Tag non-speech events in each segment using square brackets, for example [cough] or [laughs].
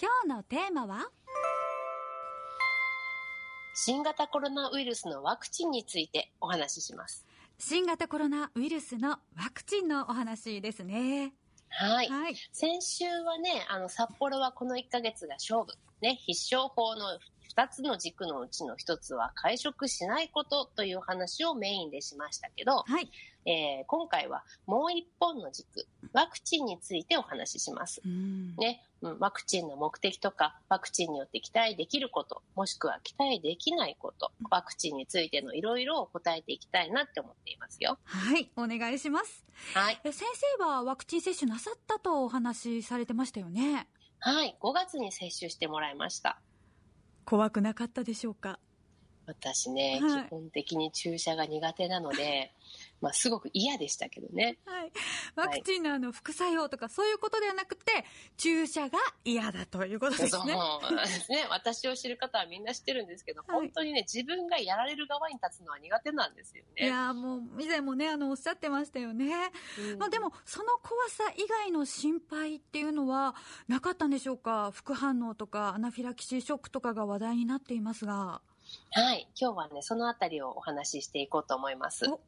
今日のテーマは？新型コロナウイルスのワクチンについてお話しします。新型コロナウイルスのワクチンのお話ですね。はい。はい。先週はね、あの、札幌はこの1ヶ月が勝負。ね、必勝法の2つの軸のうちの1つは会食しないことという話をメインでしましたけど、はい。えー今回はもう1本の軸、ワクチンについてお話しします。うん。ね、うん、ワクチンの目的とか、ワクチンによって期待できること、もしくは期待できないこと、ワクチンについてのいろいろを答えていきたいなって思っていますよ。はい。お願いします。はい。え先生はワクチン接種なさったとお話しされてましたよね？はい。5月に接種してもらいました。怖くなかったでしょうか？私ね、はい。基本的に注射が苦手なので、まあ、すごく嫌でしたけどね。はい。ワクチンのあの副作用とかそういうことではなくて、注射が嫌だということですそうね。ですね。私を知る方はみんな知ってるんですけど、はい本当にね、自分がやられる側に立つのは苦手なんですよいね。やーもう以前もねあのおっしゃってましたよね、うんまあ、でもその怖さ以外の心配っていうのはなかったんでしょうか？副反応とかアナフィラキシーショックとかが話題になっていますがはい。今日はね、そのあたりをお話ししていこうと思います。お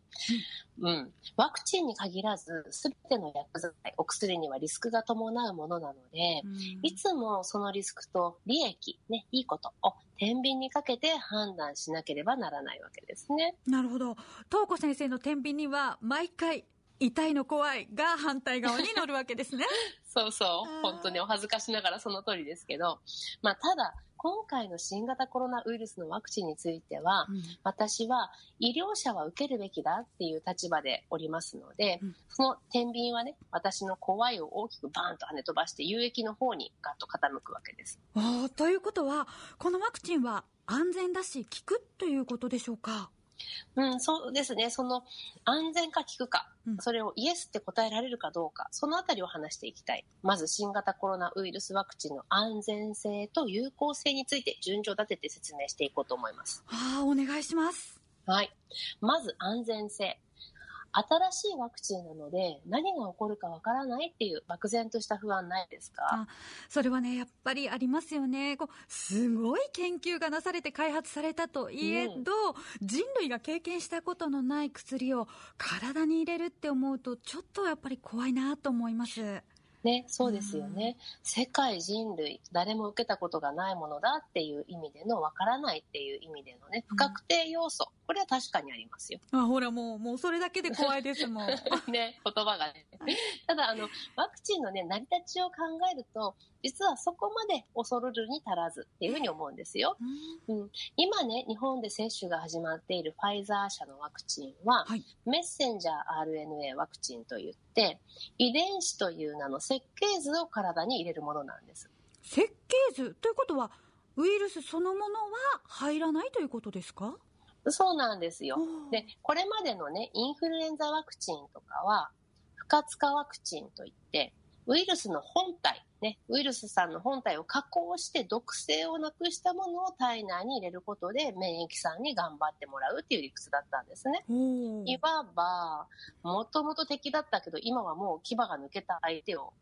うん。ワクチンに限らず、すべての薬剤、お薬にはリスクが伴うものなので、いつもそのリスクと利益、ね、いいことを天秤にかけて判断しなければならないわけですね。なるほど東子先生の天秤には毎回痛いの怖いが反対側に乗るわけですね [laughs] そうそう。本当にお恥ずかしながらその通りですけど、まあ、ただ、今回の新型コロナウイルスのワクチンについては、私は医療者は受けるべきだっていう立場でおりますので、うん。その天秤はね、私の怖いを大きくバーンと跳ね飛ばして有益の方にガッと傾くわけです。ということはこのワクチンは安全だし効くということでしょうか？うん、そうですね。その安全か効くか、うんそれをイエスって答えられるかどうか、そのあたりを話していきたい。まず新型コロナウイルスワクチンの安全性と有効性について順序立てて説明していこうと思います。ああお願いしますはい。まず安全性。新しいワクチンなので何が起こるかわからないっていう漠然とした不安ないですか？あそれはねやっぱりありますよね。こうすごい研究がなされて開発されたといえど、人類が経験したことのない薬を体に入れるって思うとちょっとやっぱり怖いなと思いますね、そうですよね。世界人類、誰も受けたことがないものだっていう意味での、わからないっていう意味でのね、不確定要素。これは確かにありますよ。あほらもうもうそれだけで怖いですもん [laughs] ね、言葉がね。ただ、あの、ワクチンのね、成り立ちを考えると、実はそこまで恐るるに足らずっていうふうに思うんですよ。うん、今ね、日本で接種が始まっているファイザー社のワクチンは、はいメッセンジャー RNA ワクチンといって、遺伝子という名の設計図を体に入れるものなんです。設計図ということはウイルスそのものは入らないということですか？そうなんですよ。で、これまでのね、インフルエンザワクチンとかは、不活化ワクチンといって、ウイルスの本体、ね、ウイルスさんの本体を加工して毒性をなくしたものを体内に入れることで免疫さんに頑張ってもらうっていう理屈だったんですね。おいわば、もともと敵だったけど、今はもう牙が抜けた相手を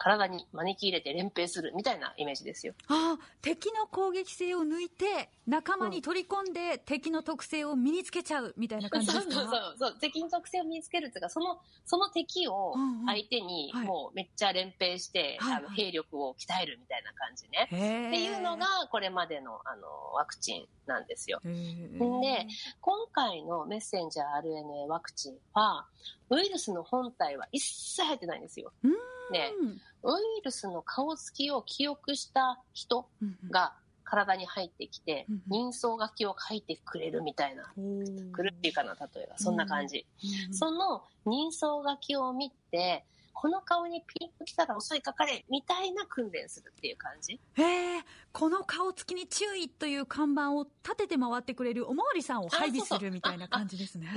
体に招き入れて連兵するみたいなイメージですよ。ああ敵の攻撃性を抜いて仲間に取り込んで、敵の特性を身につけちゃうみたいな感じですか？そうそうそう敵の特性を身につけるっていうかそのその敵を相手にはい。もうめっちゃ連兵して、はいあの兵力を鍛えるみたいな感じね、へっていうのがこれまでのあのワクチンなんですよ。で今回のメッセンジャー RNA ワクチンはウイルスの本体は一切入ってないんですよ。うんでウイルスの顔つきを記憶した人が体に入ってきて、うん人相書きを書いてくれるみたいな。くるっていうかな、例えば。そんな感じ。うんその人相書きを見て、この顔にピンと来たら襲いかかれみたいな訓練するっていう感じ。へえこの顔つきに注意という看板を立てて回ってくれるおまわりさんを配備するみたいな感じですね。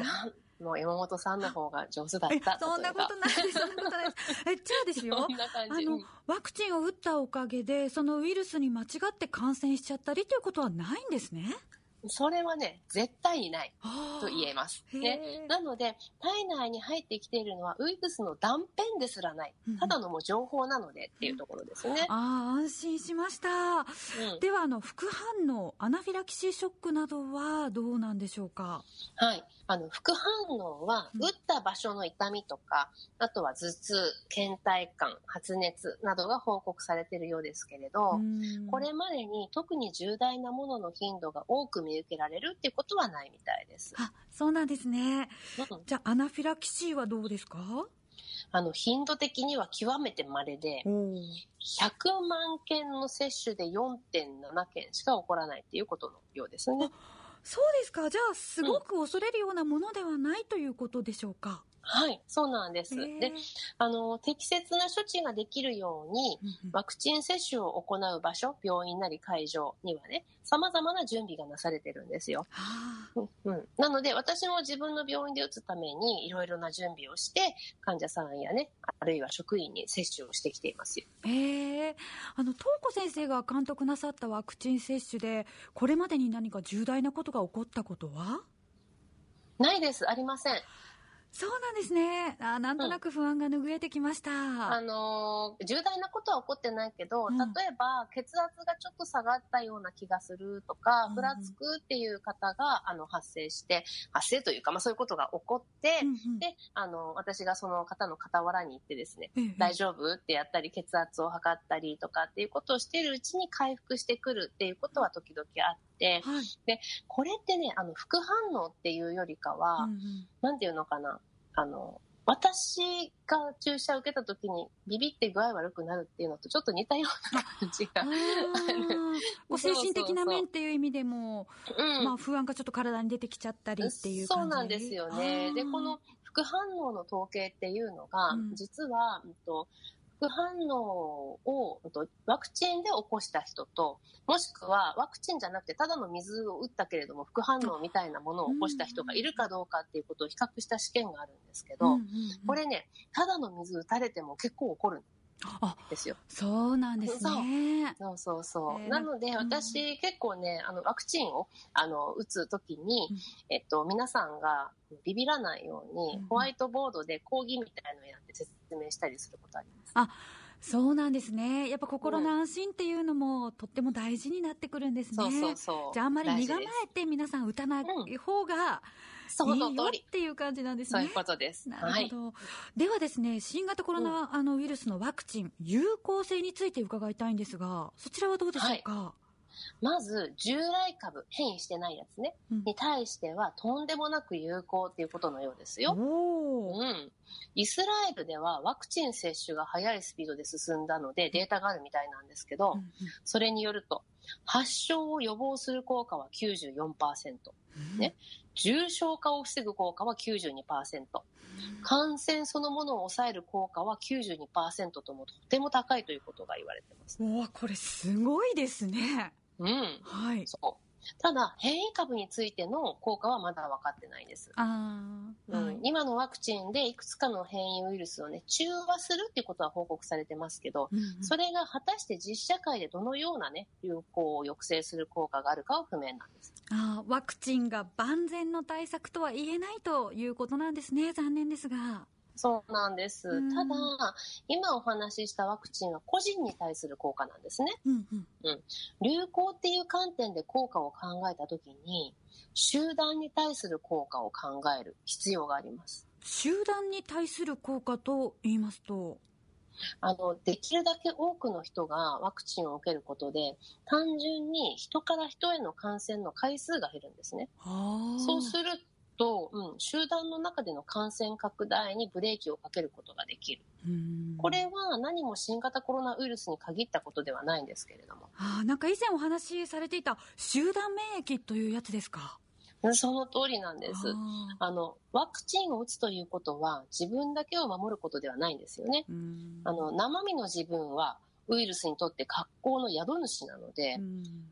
もう山本さんの方が上手だっえた。そんなことないです、そんなことないです。え、じゃあですよ。[laughs] あのうん、ワクチンを打ったおかげで、そのウイルスに間違って感染しちゃったりということはないんですね。それはね、絶対にないと言えます。ね、なので、体内に入ってきているのはウイルスの断片ですらない。ただのもう情報なのでっていうところですね。うん、ああ、安心しました。うん、では、あの、副反応、アナフィラキシーショックなどはどうなんでしょうか？はい。あの、副反応は、打った場所の痛みとか、あとは頭痛、倦怠感、発熱などが報告されているようですけれど、これまでに特に重大なものの頻度が多く見受けられるっていうことはないみたいです。あ、そうなんですね。うん、じゃあ、アナフィラキシーはどうですか？あの、頻度的には極めて稀で、100万件の接種で4.7件しか起こらないっていうことのようですね。そうですか。じゃあ、すごく恐れるようなものではないということでしょうか？はい、そうなんです。で、あの、適切な処置ができるように、ワクチン接種を行う場所、病院なり会場にはね、様々な準備がなされてるんですよ。うん、なので、私も自分の病院で打つために、いろいろな準備をして、患者さんやね、あるいは職員に接種をしてきていますよ。へえ。あの、東子先生が監督なさったワクチン接種で、これまでに何か重大なことが起こったことは？ないです。ありません。そうなんですね。あなんとなく不安が拭えてきました、うん、あの重大なことは起こってないけど、うん、例えば血圧がちょっと下がったような気がするとか、ふらつくっていう方があの発生して、発生というか、まあ、そういうことが起こって、うんうん、で、あの、私がその方の傍らに行ってですね、うんうん、大丈夫ってやったり、血圧を測ったりとかっていうことをしているうちに回復してくるっていうことは時々あって、はい、で、これってね、あの、副反応っていうよりかは、うんうん、なんていうのかな、あの、私が注射を受けた時にビビって具合悪くなるっていうのとちょっと似たような感じがある。[laughs] 精神的な面っていう意味でも、うん、まあ不安がちょっと体に出てきちゃったりっていうそうなんですよね。で、この副反応の統計っていうのが、うん、実は、うんと、副反応をワクチンで起こした人と、もしくはワクチンじゃなくてただの水を打ったけれども副反応みたいなものを起こした人がいるかどうかっていうことを比較した試験があるんですけど、これね、ただの水打たれても結構起こるですよ。そうなんですね。そうそうそう。なので、私、結構ね、あの、ワクチンを、あの、打つときに、うん、えっと、皆さんがビビらないように、ホワイトボードで講義みたいのをやって説明したりすることあります。あそうなんですね。やっぱ心の安心っていうのも、とっても大事になってくるんですね。そうそうそう。じゃああんまり身構えて皆さん打たない方が、いいよっていう感じなんですね。そういうことです。なるほど。はい、ではですね、新型コロナ、あのウイルスのワクチン、有効性について伺いたいんですが、そちらはどうでしょうか、はいまず、従来株、変異してないやつね、うん、に対しては、とんでもなく有効っていうことのようですよ。うん。イスラエルではワクチン接種が速いスピードで進んだのでデータがあるみたいなんですけど、それによると、発症を予防する効果は94%、うん、ね、重症化を防ぐ効果は92%、感染そのものを抑える効果は92%ともとても高いということが言われてます。わこれすごいですね。うん。はい。そう。ただ、変異株についての効果はまだ分かってないです。あうん、今のワクチンでいくつかの変異ウイルスをね、中和するっていうことは報告されてますけど、うんうん、それが果たして実社会でどのようなね、流行を抑制する効果があるかは不明なんです。あワクチンが万全の対策とは言えないということなんですね。残念ですが。そうなんです。ただ、今お話ししたワクチンは個人に対する効果なんですね。うんうんうん、流行っていう観点で効果を考えたときに、集団に対する効果を考える必要があります。集団に対する効果と言いますと？あの、できるだけ多くの人がワクチンを受けることで、単純に人から人への感染の回数が減るんですね。そうすると、うん、集団の中での感染拡大にブレーキをかけることができる。これは何も新型コロナウイルスに限ったことではないんですけれども。あなんか以前お話しされていた集団免疫というやつですか？その通りなんです。あの、ワクチンを打つということは自分だけを守ることではないんですよね。あの、生身の自分はウイルスにとって格好の宿主なので、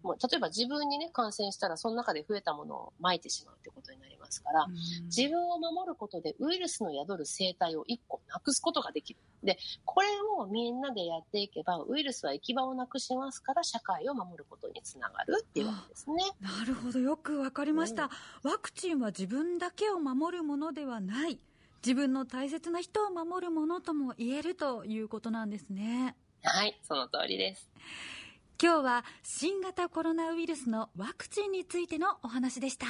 もう例えば自分にね、感染したらその中で増えたものを撒いてしまうということになります。ますから、自分を守ることでウイルスの宿る生態を1個なくすことができる。で、これをみんなでやっていけば、ウイルスは行き場をなくしますから、社会を守ることにつながるっていうわけですね。なるほど、よくわかりました、うん。ワクチンは自分だけを守るものではない。自分の大切な人を守るものとも言えるということなんですね。はい、その通りです。今日は新型コロナウイルスのワクチンについてのお話でした。